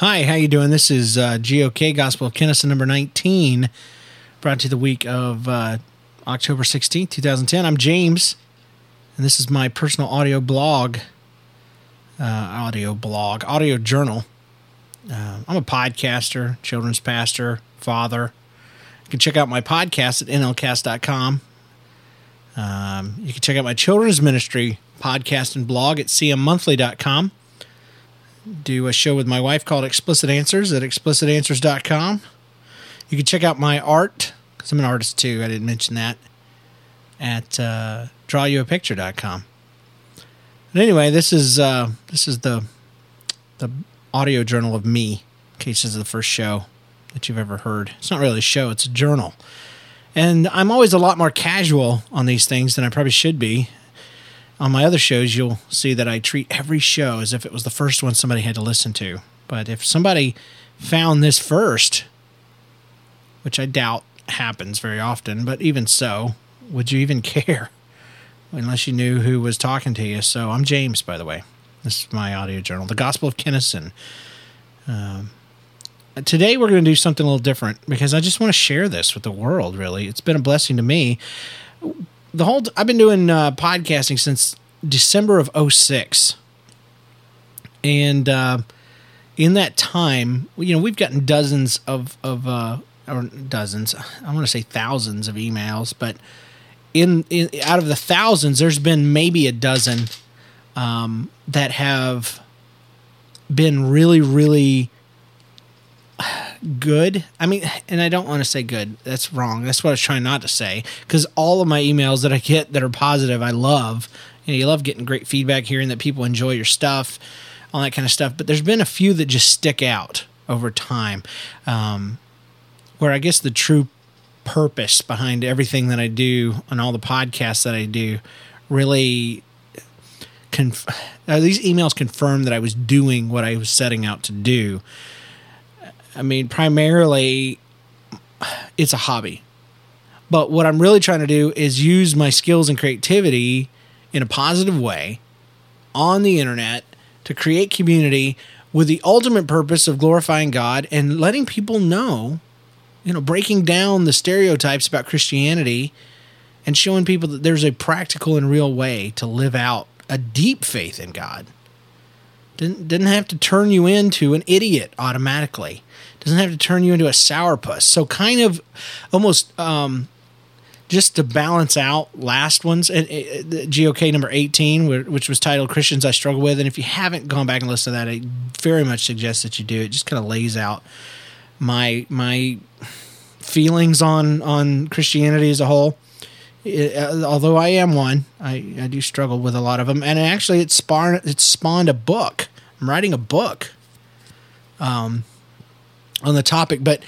Hi, how you doing? This is uh, GOK Gospel of Kennison number 19, brought to you the week of uh, October 16th, 2010. I'm James, and this is my personal audio blog, uh, audio blog, audio journal. Uh, I'm a podcaster, children's pastor, father. You can check out my podcast at nlcast.com. Um, you can check out my children's ministry podcast and blog at cmmonthly.com do a show with my wife called Explicit Answers at explicitanswers.com. You can check out my art, because I'm an artist too, I didn't mention that, at uh, drawyouapicture.com. But anyway, this is uh, this is the the audio journal of me, in case this is the first show that you've ever heard. It's not really a show, it's a journal. And I'm always a lot more casual on these things than I probably should be on my other shows, you'll see that I treat every show as if it was the first one somebody had to listen to. But if somebody found this first, which I doubt happens very often, but even so, would you even care unless you knew who was talking to you? So I'm James, by the way. This is my audio journal, The Gospel of Kennison. Um, today we're going to do something a little different because I just want to share this with the world, really. It's been a blessing to me the whole I've been doing uh, podcasting since December of 06. And uh, in that time, you know, we've gotten dozens of of uh, or dozens, I want to say thousands of emails, but in, in out of the thousands, there's been maybe a dozen um, that have been really, really good. I mean, and I don't want to say good. That's wrong. That's what I was trying not to say. Because all of my emails that I get that are positive, I love. You know, you love getting great feedback, hearing that people enjoy your stuff, all that kind of stuff. But there's been a few that just stick out over time, um, where I guess the true purpose behind everything that I do and all the podcasts that I do really conf- uh, these emails confirm that I was doing what I was setting out to do I mean, primarily it's a hobby. But what I'm really trying to do is use my skills and creativity in a positive way on the internet to create community with the ultimate purpose of glorifying God and letting people know, you know, breaking down the stereotypes about Christianity and showing people that there's a practical and real way to live out a deep faith in God. Didn't, didn't have to turn you into an idiot automatically doesn't have to turn you into a sourpuss. So kind of almost um, just to balance out last ones, and uh, GOK number eighteen, which was titled "Christians I Struggle With," and if you haven't gone back and listened to that, I very much suggest that you do. It just kind of lays out my my feelings on on Christianity as a whole. Although I am one, I, I do struggle with a lot of them, and actually, it spawned it spawned a book. I'm writing a book. Um, on the topic. But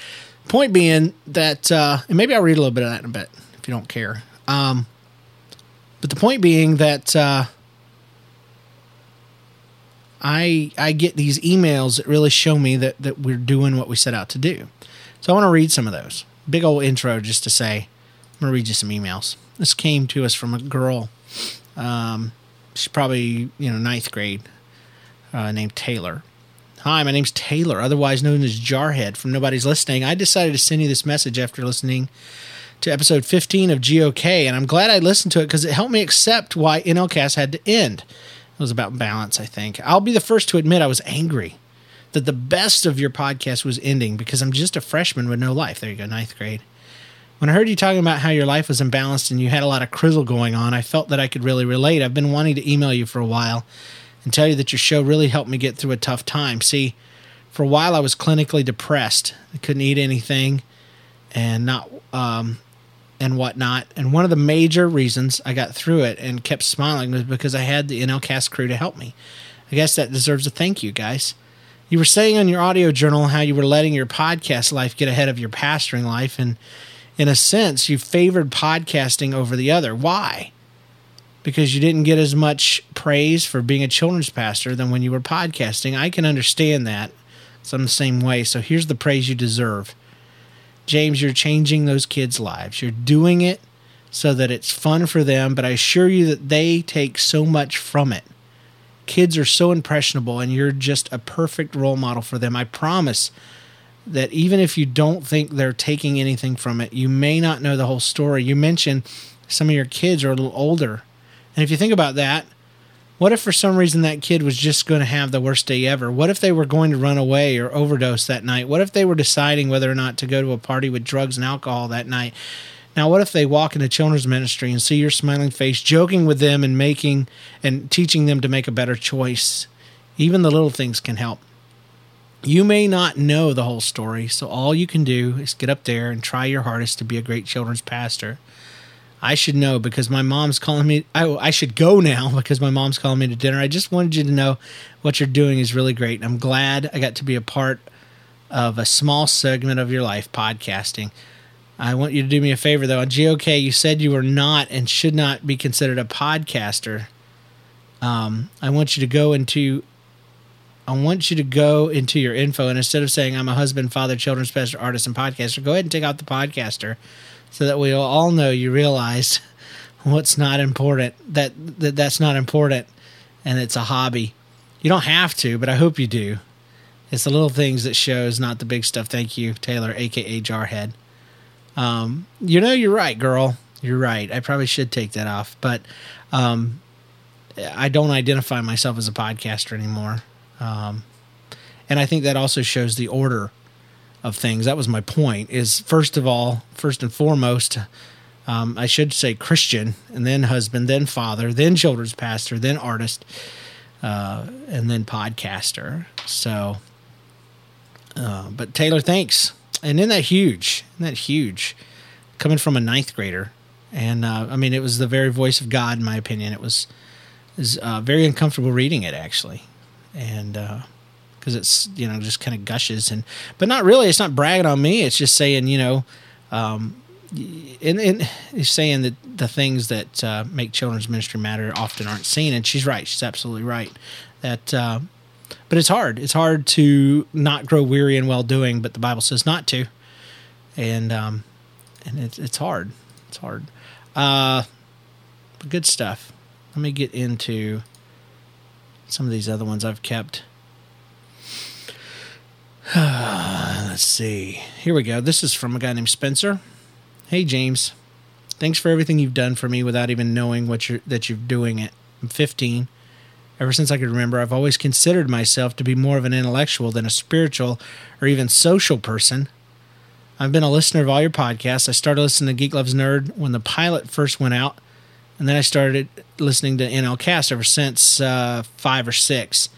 point being that, uh, and maybe I'll read a little bit of that in a bit if you don't care. Um, but the point being that uh, I I get these emails that really show me that that we're doing what we set out to do. So I want to read some of those. Big old intro just to say I'm gonna read you some emails. This came to us from a girl. Um, she's probably you know ninth grade, uh, named Taylor. Hi, my name's Taylor, otherwise known as Jarhead from Nobody's Listening. I decided to send you this message after listening to episode 15 of GOK, and I'm glad I listened to it because it helped me accept why NLCast had to end. It was about balance, I think. I'll be the first to admit I was angry that the best of your podcast was ending because I'm just a freshman with no life. There you go, ninth grade. When I heard you talking about how your life was imbalanced and you had a lot of crizzle going on, I felt that I could really relate. I've been wanting to email you for a while and tell you that your show really helped me get through a tough time. See, for a while I was clinically depressed. I couldn't eat anything and not um, and whatnot. And one of the major reasons I got through it and kept smiling was because I had the NLCast crew to help me. I guess that deserves a thank you, guys. You were saying on your audio journal how you were letting your podcast life get ahead of your pastoring life, and in a sense, you favored podcasting over the other. Why? because you didn't get as much praise for being a children's pastor than when you were podcasting. I can understand that. So I'm the same way. So here's the praise you deserve. James, you're changing those kids' lives. You're doing it so that it's fun for them, but I assure you that they take so much from it. kids are so impressionable and you're just a perfect role model for them. I promise that even if you don't think they're taking anything from it, you may not know the whole story. You mentioned some of your kids are a little older. And if you think about that, what if for some reason that kid was just going to have the worst day ever? What if they were going to run away or overdose that night? What if they were deciding whether or not to go to a party with drugs and alcohol that night? Now, what if they walk into children's ministry and see your smiling face, joking with them and making and teaching them to make a better choice? Even the little things can help. You may not know the whole story, so all you can do is get up there and try your hardest to be a great children's pastor. I should know because my mom's calling me. I, I should go now because my mom's calling me to dinner. I just wanted you to know what you're doing is really great. I'm glad I got to be a part of a small segment of your life podcasting. I want you to do me a favor though. On GOK, you said you were not and should not be considered a podcaster. Um, I want you to go into. I want you to go into your info and instead of saying I'm a husband, father, children's pastor, artist, and podcaster, go ahead and take out the podcaster so that we all know you realize what's not important that, that that's not important and it's a hobby. You don't have to but i hope you do. It's the little things that shows not the big stuff. Thank you taylor aka jarhead. Um, you know you're right girl. You're right. I probably should take that off but um, i don't identify myself as a podcaster anymore um, and i think that also shows the order of things. That was my point. Is first of all, first and foremost, um, I should say Christian, and then husband, then father, then children's pastor, then artist, uh, and then podcaster. So, uh, but Taylor, thanks. And isn't that huge? Isn't that huge? Coming from a ninth grader, and uh, I mean, it was the very voice of God, in my opinion. It was is uh, very uncomfortable reading it actually, and uh, because it's you know just kind of gushes and but not really. It's not bragging on me. It's just saying you know, um, and, and it's saying that the things that uh, make children's ministry matter often aren't seen. And she's right. She's absolutely right. That. Uh, but it's hard. It's hard to not grow weary in well doing, but the Bible says not to, and um, and it's it's hard. It's hard. Uh, good stuff. Let me get into some of these other ones I've kept. Let's see. Here we go. This is from a guy named Spencer. Hey James, thanks for everything you've done for me without even knowing what you're that you're doing it. I'm 15. Ever since I could remember, I've always considered myself to be more of an intellectual than a spiritual or even social person. I've been a listener of all your podcasts. I started listening to Geek Loves Nerd when the pilot first went out, and then I started listening to NL Cast ever since uh, five or six.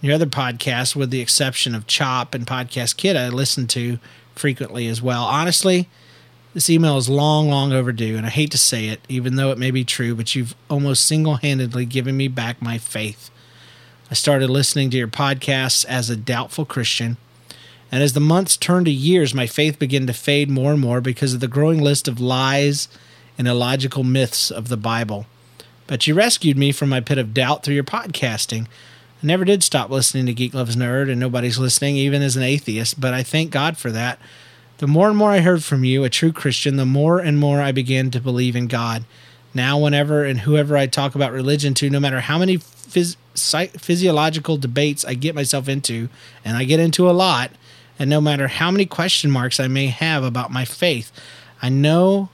Your other podcasts, with the exception of Chop and Podcast Kid, I listen to frequently as well. Honestly, this email is long, long overdue, and I hate to say it, even though it may be true, but you've almost single handedly given me back my faith. I started listening to your podcasts as a doubtful Christian, and as the months turned to years, my faith began to fade more and more because of the growing list of lies and illogical myths of the Bible. But you rescued me from my pit of doubt through your podcasting. I never did stop listening to Geek Loves Nerd, and nobody's listening, even as an atheist, but I thank God for that. The more and more I heard from you, a true Christian, the more and more I began to believe in God. Now, whenever and whoever I talk about religion to, no matter how many phys- physiological debates I get myself into, and I get into a lot, and no matter how many question marks I may have about my faith, I know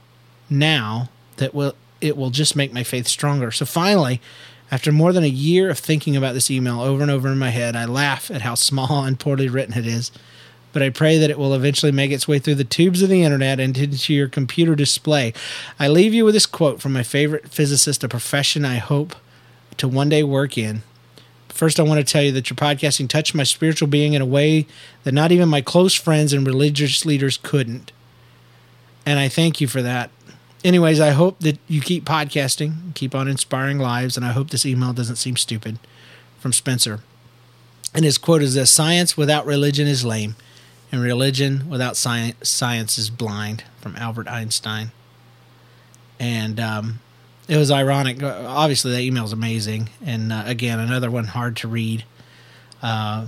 now that will it will just make my faith stronger. So finally, after more than a year of thinking about this email over and over in my head, I laugh at how small and poorly written it is. But I pray that it will eventually make its way through the tubes of the internet and into your computer display. I leave you with this quote from my favorite physicist, a profession I hope to one day work in. First, I want to tell you that your podcasting touched my spiritual being in a way that not even my close friends and religious leaders couldn't. And I thank you for that anyways, I hope that you keep podcasting, keep on inspiring lives, and I hope this email doesn't seem stupid from Spencer. And his quote is this Science without religion is lame, and religion without science, science is blind, from Albert Einstein. And um, it was ironic. Obviously, that email is amazing. And uh, again, another one hard to read. Uh,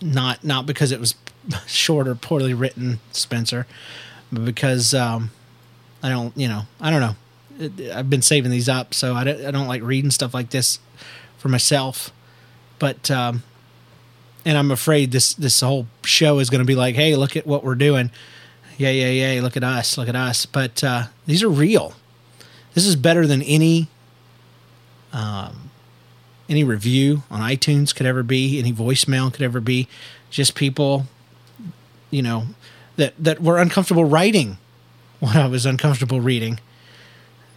not not because it was short or poorly written, Spencer, but because um, I don't, you know, I don't know. I've been saving these up, so I don't, I don't like reading stuff like this for myself. But um, and I'm afraid this this whole show is going to be like, hey, look at what we're doing. Yeah, yeah, yeah. Look at us. Look at us. But uh, these are real. This is better than any um, any review on iTunes could ever be, any voicemail could ever be. Just people, you know, that that were uncomfortable writing what I was uncomfortable reading,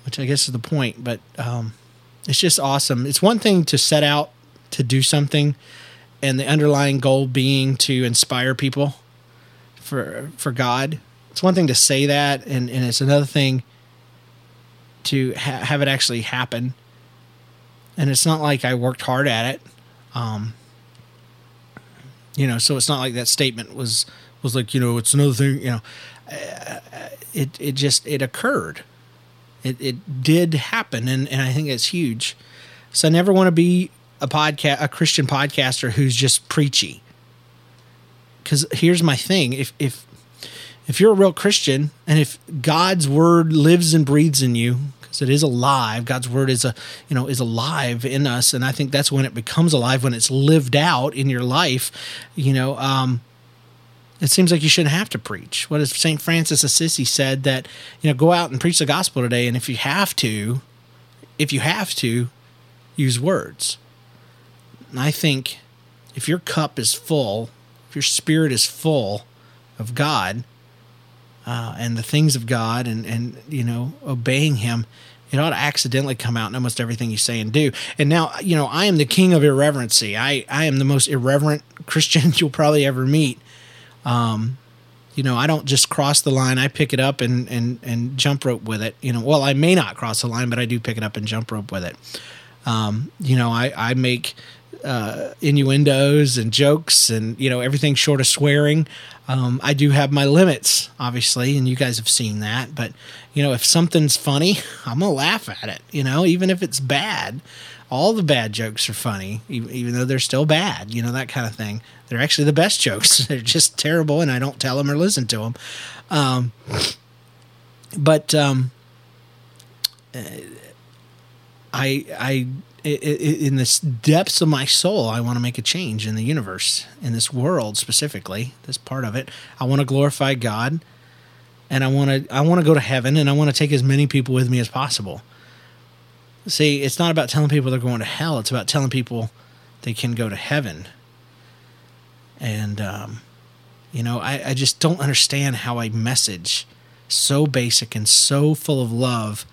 which I guess is the point. But um, it's just awesome. It's one thing to set out to do something, and the underlying goal being to inspire people for for God. It's one thing to say that, and and it's another thing to ha- have it actually happen. And it's not like I worked hard at it. Um, you know, so it's not like that statement was was like, you know, it's another thing, you know, it it just it occurred. It it did happen and and I think it's huge. So I never want to be a podcast a Christian podcaster who's just preachy. Cuz here's my thing, if if if you're a real Christian and if God's word lives and breathes in you, because it is alive, God's word is a you know is alive in us, and I think that's when it becomes alive when it's lived out in your life. You know, um, it seems like you shouldn't have to preach. What St. Francis Assisi said that, you know, go out and preach the gospel today, and if you have to, if you have to, use words. And I think if your cup is full, if your spirit is full of God, uh, and the things of God and, and, you know, obeying Him, it ought to accidentally come out in almost everything you say and do. And now, you know, I am the king of irreverency. I, I am the most irreverent Christian you'll probably ever meet. Um, you know, I don't just cross the line. I pick it up and, and, and jump rope with it. You know, well, I may not cross the line, but I do pick it up and jump rope with it. Um, you know, I, I make uh, innuendos and jokes and you know everything short of swearing. Um, I do have my limits, obviously, and you guys have seen that. But you know, if something's funny, I'm gonna laugh at it. You know, even if it's bad. All the bad jokes are funny, even, though they're still bad. You know that kind of thing. They're actually the best jokes. they're just terrible, and I don't tell them or listen to them. Um, but um, uh, I I in the depths of my soul, I want to make a change in the universe, in this world specifically, this part of it. I want to glorify God, and I want to I want to go to heaven, and I want to take as many people with me as possible. See, it's not about telling people they're going to hell; it's about telling people they can go to heaven. And um, you know, I, I just don't understand how a message so basic and so full of love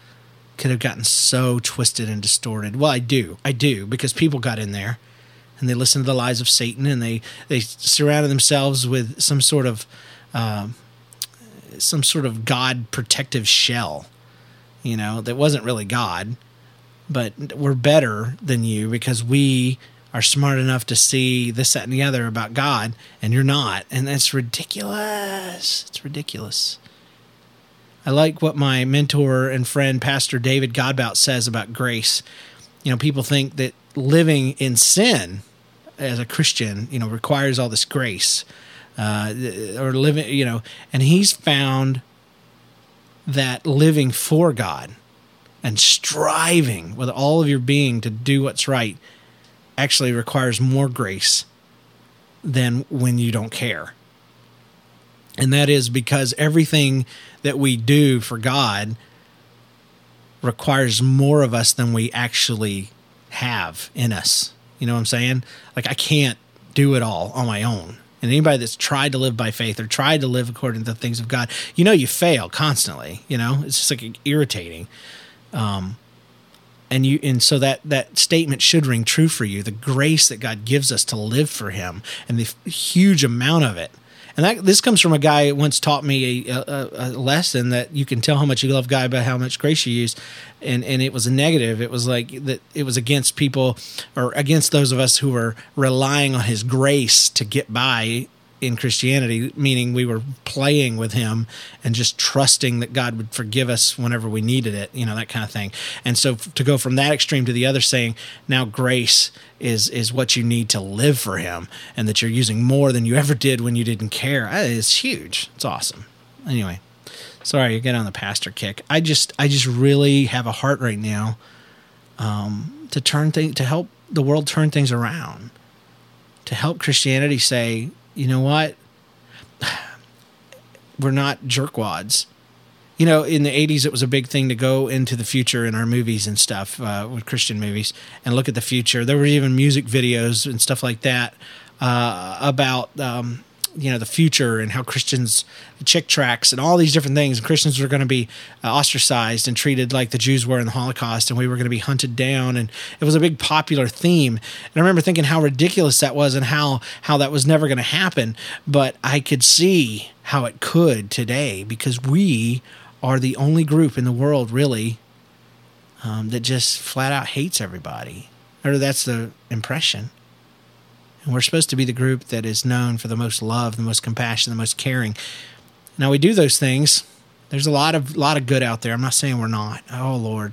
could have gotten so twisted and distorted. Well, I do. I do because people got in there and they listened to the lies of Satan and they they surrounded themselves with some sort of uh, some sort of God protective shell, you know, that wasn't really God, but we're better than you because we are smart enough to see this, that, and the other about God, and you're not, and that's ridiculous. It's ridiculous. I like what my mentor and friend, Pastor David Godbout, says about grace. You know, people think that living in sin as a Christian, you know, requires all this grace, uh, or living, you know, and he's found that living for God and striving with all of your being to do what's right actually requires more grace than when you don't care. And that is because everything that we do for God requires more of us than we actually have in us. You know what I'm saying? Like, I can't do it all on my own. And anybody that's tried to live by faith or tried to live according to the things of God, you know, you fail constantly. You know, it's just like irritating. Um, and you and so that that statement should ring true for you the grace that god gives us to live for him and the huge amount of it and that this comes from a guy who once taught me a, a, a, lesson that you can tell how much you love God by how much grace you use, and and it was a negative. It was like that. It was against people or against those of us who were relying on His grace to get by in Christianity, meaning we were playing with Him and just trusting that God would forgive us whenever we needed it, you know, that kind of thing. And so to go from that extreme to the other, saying now grace is is what you need to live for Him, and that you're using more than you ever did when you didn't care, is huge. It's awesome. Anyway, sorry you get on the pastor kick. I just I just really have a heart right now um, to turn things to help the world turn things around, to help Christianity say, you know what, we're not jerkwads. You know, in the 80s, it was a big thing to go into the future in our movies and stuff, uh, with Christian movies, and look at the future. There were even music videos and stuff like that uh, about um, you know the future and how Christians Chick tracts and all these different things. And Christians were going to be uh, ostracized and treated like the Jews were in the Holocaust, and we were going to be hunted down. And it was a big popular theme. And I remember thinking how ridiculous that was and how how that was never going to happen. But I could see how it could today because we are the only group in the world really um, that just flat out hates everybody, or that's the impression. And we're supposed to be the group that is known for the most love, the most compassion, the most caring. Now we do those things. There's a lot of lot of good out there. I'm not saying we're not. Oh Lord.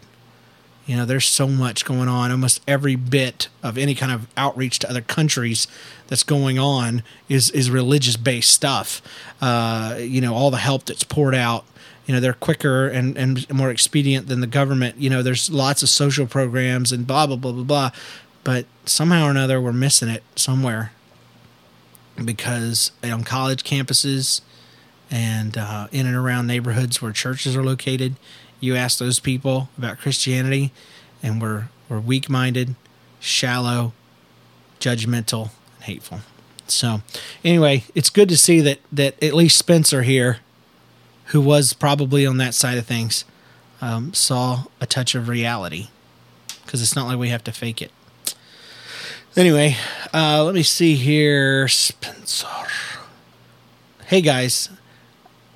You know, there's so much going on. Almost every bit of any kind of outreach to other countries that's going on is is religious based stuff. Uh, you know, all the help that's poured out. You know, they're quicker and, and more expedient than the government. You know, there's lots of social programs and blah blah blah blah blah but somehow or another we're missing it somewhere because on college campuses and uh, in and around neighborhoods where churches are located, you ask those people about Christianity, and we're we're weak-minded, shallow, judgmental, and hateful. So, anyway, it's good to see that that at least Spencer here, who was probably on that side of things, um, saw a touch of reality because it's not like we have to fake it. Anyway, uh, let me see here. Spencer. Hey guys,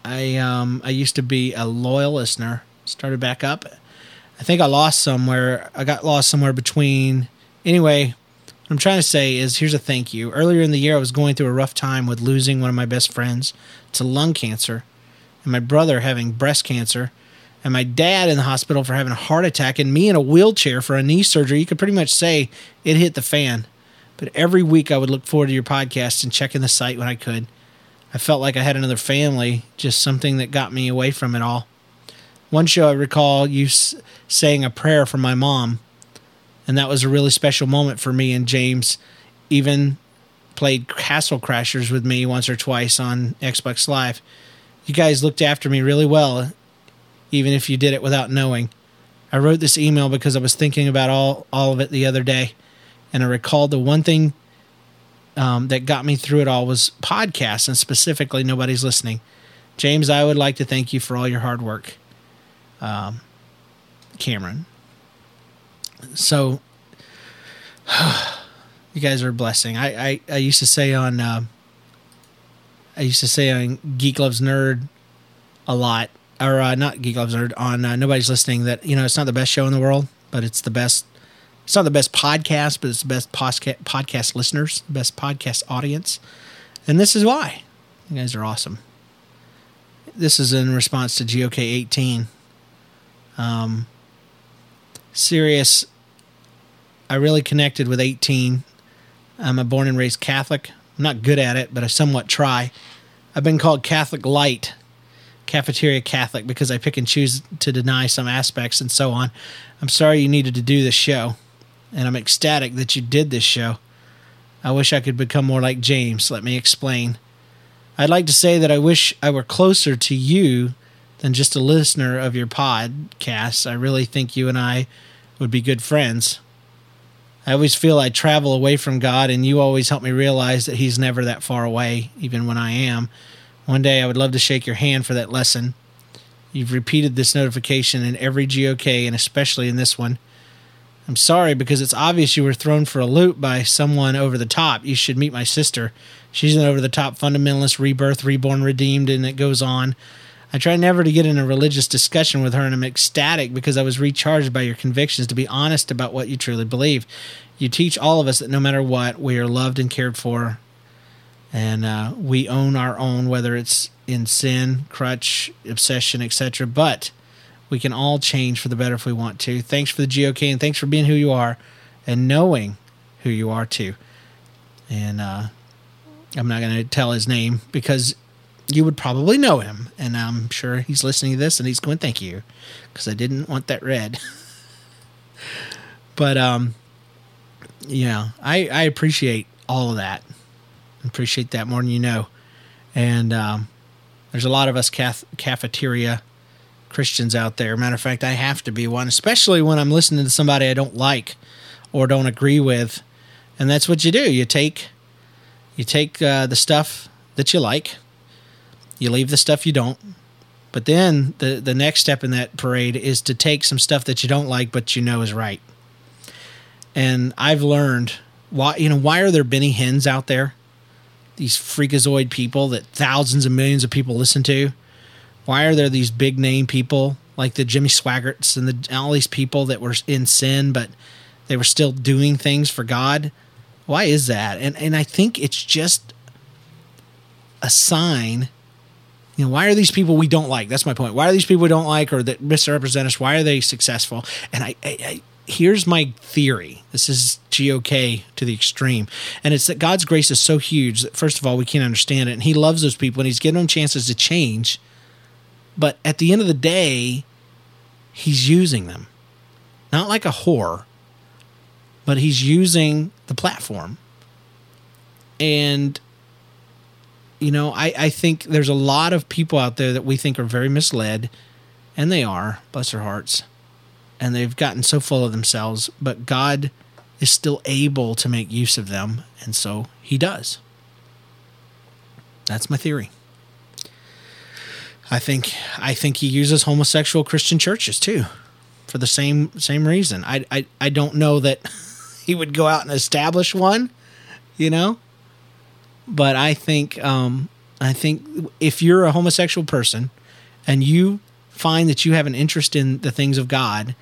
I um I used to be a loyal listener. Started back up. I think I lost somewhere. I got lost somewhere between. Anyway, what I'm trying to say is here's a thank you. Earlier in the year, I was going through a rough time with losing one of my best friends to lung cancer, and my brother having breast cancer, and my dad in the hospital for having a heart attack, and me in a wheelchair for a knee surgery. You could pretty much say it hit the fan. But every week I would look forward to your podcast and checking the site when I could. I felt like I had another family, just something that got me away from it all. One show I recall you s- saying a prayer for my mom, and that was a really special moment for me and James. Even played Castle Crashers with me once or twice on Xbox Live. You guys looked after me really well, even if you did it without knowing. I wrote this email because I was thinking about all, all of it the other day and I recall the one thing um, that got me through it all was podcasts, and specifically, nobody's listening. James, I would like to thank you for all your hard work. Um, Cameron. So, you guys are a blessing. I, I, I used to say on, uh, I used to say on Geek Loves Nerd a lot, or uh, not Geek Loves Nerd, on uh, Nobody's Listening, that, you know, it's not the best show in the world, but it's the best it's not the best podcast, but it's the best podcast listeners, the best podcast audience. And this is why. You guys are awesome. This is in response to GOK 18. Um, serious. I really connected with 18. I'm a born and raised Catholic. I'm not good at it, but I somewhat try. I've been called Catholic Light, Cafeteria Catholic, because I pick and choose to deny some aspects and so on. I'm sorry you needed to do this show and I'm ecstatic that you did this show. I wish I could become more like James. Let me explain. I'd like to say that I wish I were closer to you than just a listener of your podcasts. I really think you and I would be good friends. I always feel I travel away from God, and you always help me realize that He's never that far away, even when I am. One day I would love to shake your hand for that lesson. You've repeated this notification in every GOK, and especially in this one. I'm sorry because it's obvious you were thrown for a loop by someone over the top. You should meet my sister. She's an over the top fundamentalist, rebirth, reborn, redeemed, and it goes on. I try never to get in a religious discussion with her, and I'm ecstatic because I was recharged by your convictions to be honest about what you truly believe. You teach all of us that no matter what, we are loved and cared for, and uh, we own our own, whether it's in sin, crutch, obsession, etc. But we can all change for the better if we want to. Thanks for the GOK and thanks for being who you are and knowing who you are too. And uh, I'm not going to tell his name because you would probably know him. And I'm sure he's listening to this and he's going, thank you, because I didn't want that read. but um, yeah, I, I appreciate all of that. Appreciate that more than you know. And um, there's a lot of us cath- cafeteria Christians out there. Matter of fact, I have to be one, especially when I'm listening to somebody I don't like or don't agree with. And that's what you do. You take you take uh, the stuff that you like, you leave the stuff you don't. But then the the next step in that parade is to take some stuff that you don't like but you know is right. And I've learned why you know why are there Benny Hinns out there? These freakazoid people that thousands and millions of people listen to why are there these big name people like the Jimmy Swaggarts and the all these people that were in sin, but they were still doing things for God? Why is that? And and I think it's just a sign. You know, why are these people we don't like? That's my point. Why are these people we don't like or that misrepresent us? Why are they successful? And I, I, I here's my theory. This is GOK to the extreme. And it's that God's grace is so huge that, first of all, we can't understand it. And He loves those people and He's given them chances to change. But at the end of the day, he's using them. Not like a whore, but he's using the platform. And, you know, I, I think there's a lot of people out there that we think are very misled, and they are, bless their hearts. And they've gotten so full of themselves, but God is still able to make use of them, and so he does. That's my theory. I think I think he uses homosexual Christian churches too, for the same same reason. I I, I don't know that he would go out and establish one, you know. But I think um, I think if you're a homosexual person and you find that you have an interest in the things of God,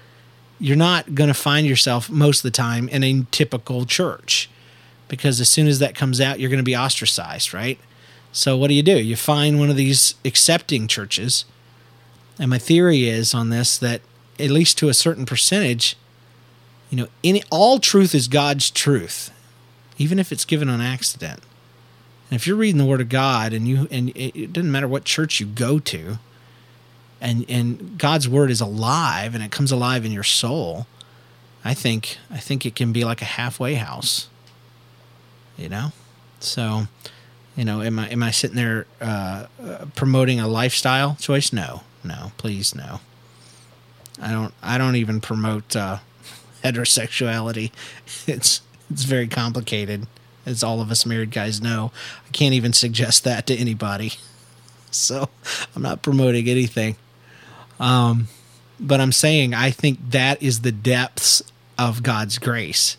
you're not going to find yourself most of the time in a typical church because as soon as that comes out, you're going to be ostracized, right? So what do you do? You find one of these accepting churches. And my theory is on this that at least to a certain percentage, you know, any all truth is God's truth, even if it's given on accident. And if you're reading the Word of God and you and it doesn't matter what church you go to, and and God's Word is alive and it comes alive in your soul, I think I think it can be like a halfway house. You know, so you know, am I am I sitting there uh, uh, promoting a lifestyle choice? No, no, please, no. I don't. I don't even promote uh, heterosexuality. It's it's very complicated, as all of us married guys know. I can't even suggest that to anybody. So I'm not promoting anything. Um, but I'm saying I think that is the depths of God's grace.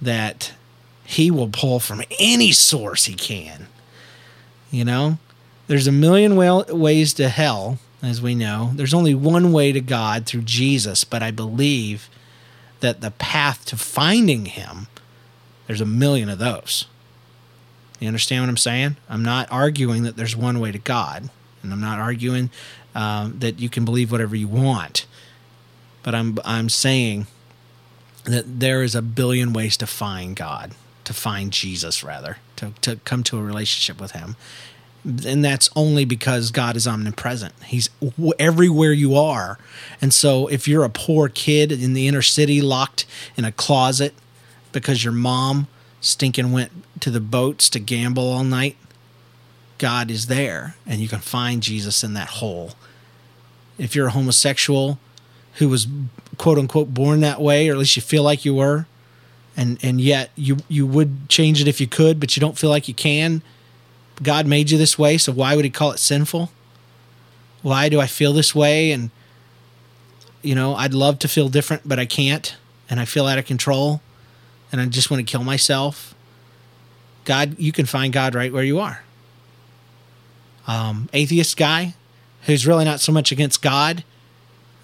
That he will pull from any source he can. You know, there's a million ways to hell, as we know. There's only one way to God through Jesus, but I believe that the path to finding him, there's a million of those. You understand what I'm saying? I'm not arguing that there's one way to God, and I'm not arguing um, that you can believe whatever you want. But I'm I'm saying that there is a billion ways to find God to find Jesus, rather, to, to come to a relationship with Him. And that's only because God is omnipresent. He's everywhere you are. And so if you're a poor kid in the inner city locked in a closet because your mom stinking went to the boats to gamble all night, God is there and you can find Jesus in that hole. If you're a homosexual who was quote unquote born that way, or at least you feel like you were, and and yet you you would change it if you could, but you don't feel like you can. God made you this way, so why would He call it sinful? Why do I feel this way? And you know, I'd love to feel different, but I can't, and I feel out of control, and I just want to kill myself. God, you can find God right where you are. Um, atheist guy who's really not so much against God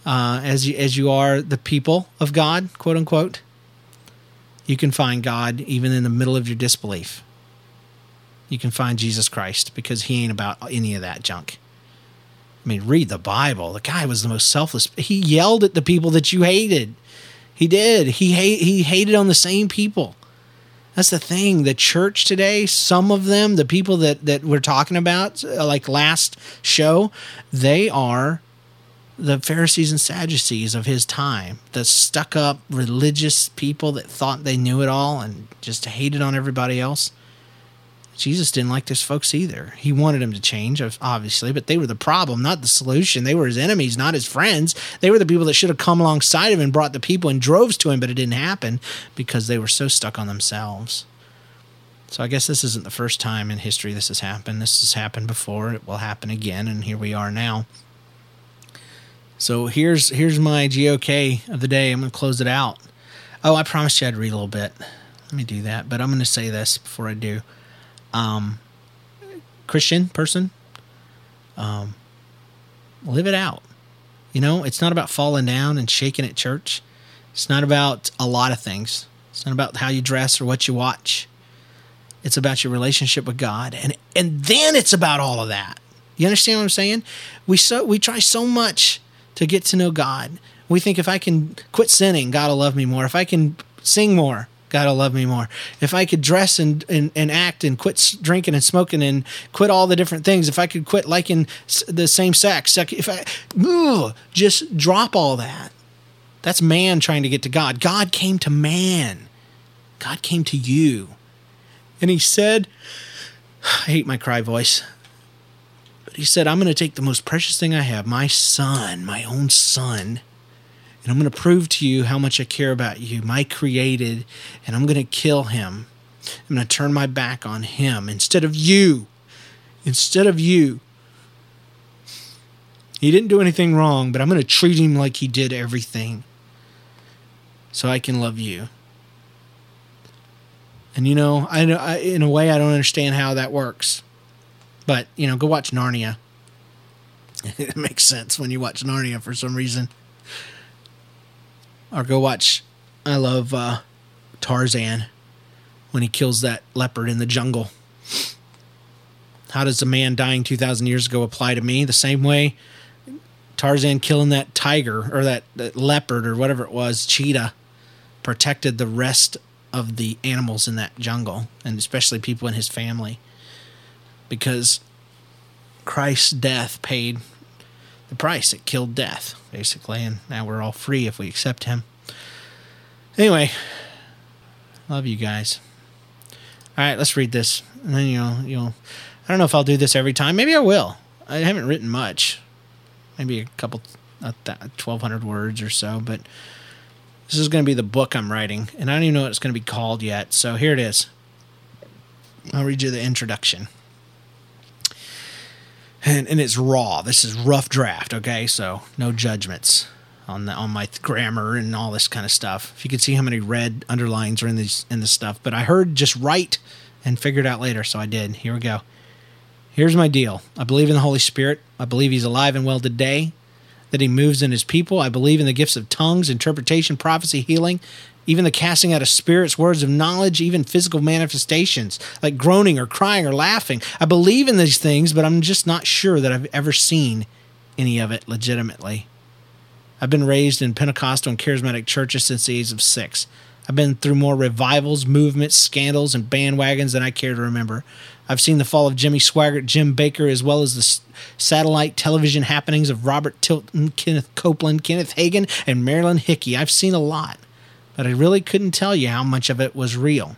uh, as you, as you are the people of God, quote unquote you can find God even in the middle of your disbelief. You can find Jesus Christ because he ain't about any of that junk. I mean, read the Bible. The guy was the most selfless. He yelled at the people that you hated. He did. He hate, he hated on the same people. That's the thing. The church today, some of them, the people that that we're talking about, uh, like last show, they are the Pharisees and Sadducees of his time, the stuck up religious people that thought they knew it all and just hated on everybody else. Jesus didn't like those folks either. He wanted them to change, obviously, but they were the problem, not the solution. They were his enemies, not his friends. They were the people that should have come alongside him and brought the people in droves to him, but it didn't happen because they were so stuck on themselves. So I guess this isn't the first time in history this has happened. This has happened before. It will happen again, and here we are now. So here's here's my GOK of the day. I'm going to close it out. Oh, I promised you I'd read a little bit. Let me do that, but I'm going to say this before I do um, Christian person, um, live it out. You know, it's not about falling down and shaking at church. It's not about a lot of things. It's not about how you dress or what you watch. It's about your relationship with God, and and then it's about all of that. You understand what I'm saying? We so we try so much to get to know God. We think if I can quit sinning, God will love me more. If I can sing more, God will love me more. If I could dress and, and, and act and quit drinking and smoking and quit all the different things, if I could quit liking the same sex, if I ugh, just drop all that, that's man trying to get to God. God came to man, God came to you. And he said, I hate my cry voice. He said, I'm going to take the most precious thing I have, my son, my own son, and I'm going to prove to you how much I care about you, my created, and I'm going to kill him. I'm going to turn my back on him instead of you. Instead of you. He didn't do anything wrong, but I'm going to treat him like he did everything so I can love you. And you know, I, I in a way I don't understand how that works. But, you know, go watch Narnia. it makes sense when you watch Narnia for some reason or go watch. I love uh, Tarzan when he kills that leopard in the jungle. How does a man dying 2,000 years ago apply to me? The same way Tarzan killing that tiger or that, that leopard or whatever it was, cheetah, protected the rest of the animals in that jungle and especially people in his family because Christ's death paid the price. It killed death, basically, and now we're all free if we accept Him. Anyway, love you guys. All right, let's read this, and then you'll you'll. I don't know if I'll do this every time. Maybe I will. I haven't written much, maybe a couple, twelve hundred words or so, but this is going to be the book I'm writing, and I don't even know what it's going to be called yet. So here it is. I'll read you the introduction and and it's raw. This is rough draft. Okay, so no judgments on the on my grammar and all this kind of stuff. If you could see how many red underlines are in these in this stuff, but I heard just write and figured out later, so I did. Here we go. Here's my deal. I believe in the Holy Spirit. I believe He's alive and well today. That He moves in His people. I believe in the gifts of tongues, interpretation, prophecy, healing, even the casting out of spirits, words of knowledge, even physical manifestations like groaning or crying or laughing. I believe in these things, but I'm just not sure that I've ever seen any of it legitimately. I've been raised in Pentecostal and charismatic churches since the age of six. I've been through more revivals, movements, scandals, and bandwagons than I care to remember. I've seen the fall of Jimmy Swaggart, Jim Bakker, as well as the satellite television happenings of Robert Tilton, Kenneth Copeland, Kenneth Hagin, and Marilyn Hickey. I've seen a lot but I really couldn't tell you how much of it was real.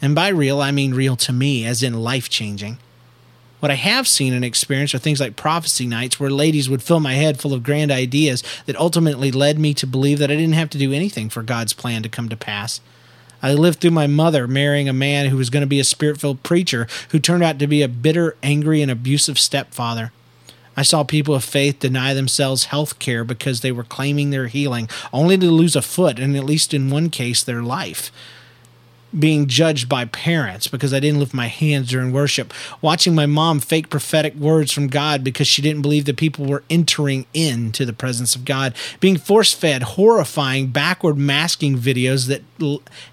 And by real, I mean real to me, as in life changing. What I have seen and experienced are things like prophecy nights where ladies would fill my head full of grand ideas that ultimately led me to believe that I didn't have to do anything for God's plan to come to pass. I lived through my mother marrying a man who was going to be a spirit filled preacher who turned out to be a bitter, angry, and abusive stepfather. I saw people of faith deny themselves health care because they were claiming their healing, only to lose a foot, and at least in one case, their life. Being judged by parents because I didn't lift my hands during worship. Watching my mom fake prophetic words from God because she didn't believe that people were entering into the presence of God. Being force fed horrifying backward masking videos that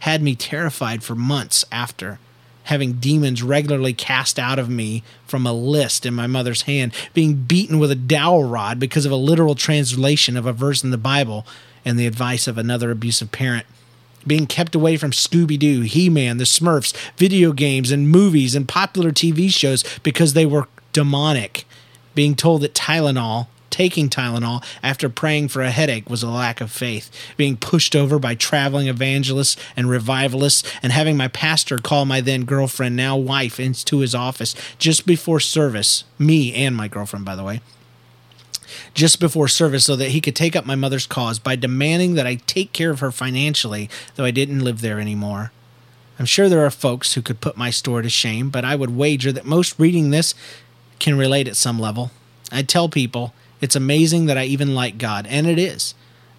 had me terrified for months after having demons regularly cast out of me from a list in my mother's hand, being beaten with a dowel rod because of a literal translation of a verse in the Bible and the advice of another abusive parent. Being kept away from Scooby Doo, He Man, the Smurfs, video games, and movies and popular TV shows because they were demonic. Being told that Tylenol taking Tylenol after praying for a headache was a lack of faith. Being pushed over by traveling evangelists and revivalists, and having my pastor call my then girlfriend, now wife, into his office just before service, me and my girlfriend, by the way, just before service so that he could take up my mother's cause by demanding that I take care of her financially, though I didn't live there anymore. I'm sure there are folks who could put my story to shame, but I would wager that most reading this can relate at some level. I tell people it's amazing that I even like God, and it is.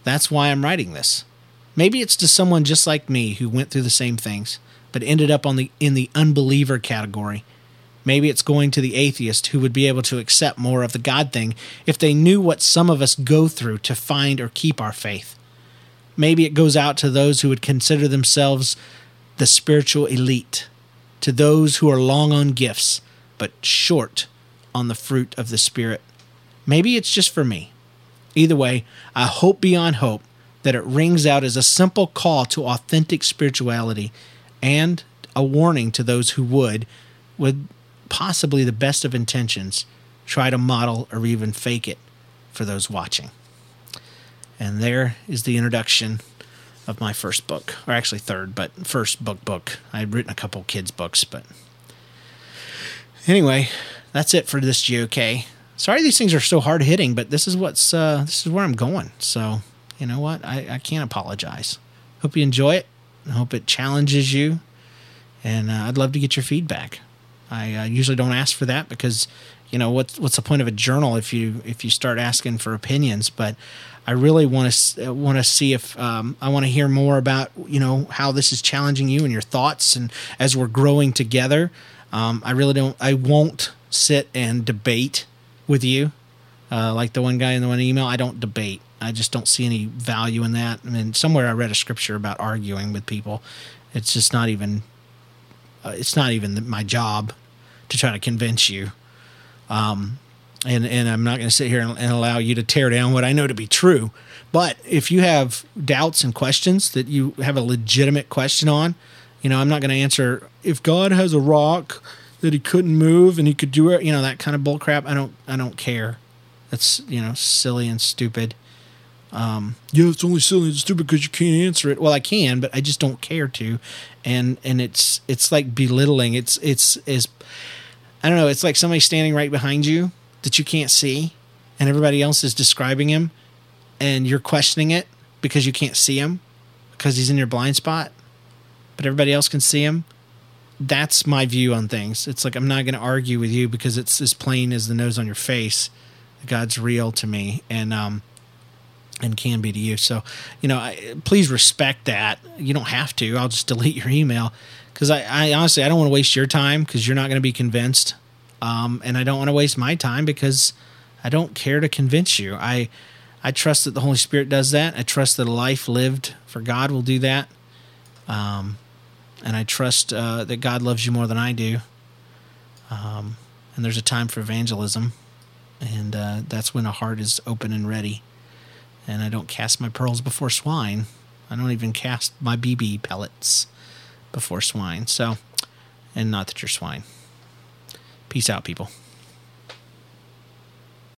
That's why I'm writing this. Maybe it's to someone just like me who went through the same things, but ended up on the in the unbeliever category. Maybe it's going to the atheist who would be able to accept more of the God thing if they knew what some of us go through to find or keep our faith. Maybe it goes out to those who would consider themselves the spiritual elite, to those who are long on gifts, but short on the fruit of the Spirit. Maybe it's just for me. Either way, I hope beyond hope that it rings out as a simple call to authentic spirituality and a warning to those who would, with possibly the best of intentions, try to model or even fake it for those watching. And there is the introduction of my first book, or actually third, but first book book. I'd written a couple kids' books, but anyway, that's it for this GOK. Sorry these things are so hard hitting, but this is what's uh, this is where I'm going. So you know what? I, I can't apologize. Hope you enjoy it. I hope it challenges you, and uh, I'd love to get your feedback. I uh, usually don't ask for that because you know what's what's the point of a journal if you if you start asking for opinions but i really want to want to see if um, i want to hear more about you know how this is challenging you and your thoughts and as we're growing together um, i really don't i won't sit and debate with you. Uh, like the one guy in the one email i don't debate. I just don't see any value in that. I mean somewhere i read a scripture about arguing with people. It's just not even uh, it's not even my job to try to convince you. Um, and and I'm not going to sit here and, and, allow you to tear down what I know to be true. But if you have doubts and questions that you have a legitimate question on, you know, I'm not going to answer if God has a rock that he couldn't move and he could do it, you know, that kind of bull crap. I don't I don't care. That's, you know, silly and stupid. Um, yeah, it's only silly and stupid because you can't answer it. Well, I can, but I just don't care to, and and it's it's like belittling. It's it's is I don't know, it's like somebody standing right behind you that you can't see and everybody else is describing him and you're questioning it because you can't see him because he's in your blind spot, but everybody else can see him. That's my view on things. It's like I'm not going to argue with you because it's as plain as the nose on your face. God's real to me and um and can be to you. So, you know, I, please respect that. You don't have to. I'll just delete your email because I, I, honestly I don't want to waste your time because you're not going to be convinced, um, and I don't want to waste my time because I don't care to convince you. I I trust that the Holy Spirit does that. I trust that a life lived for God will do that, um, and I trust uh, that God loves you more than I do. Um, and there's a time for evangelism, and uh, that's when a heart is open and ready. And I don't cast my pearls before swine. I don't even cast my BB pellets before swine. So, and not that you're swine. Peace out, people.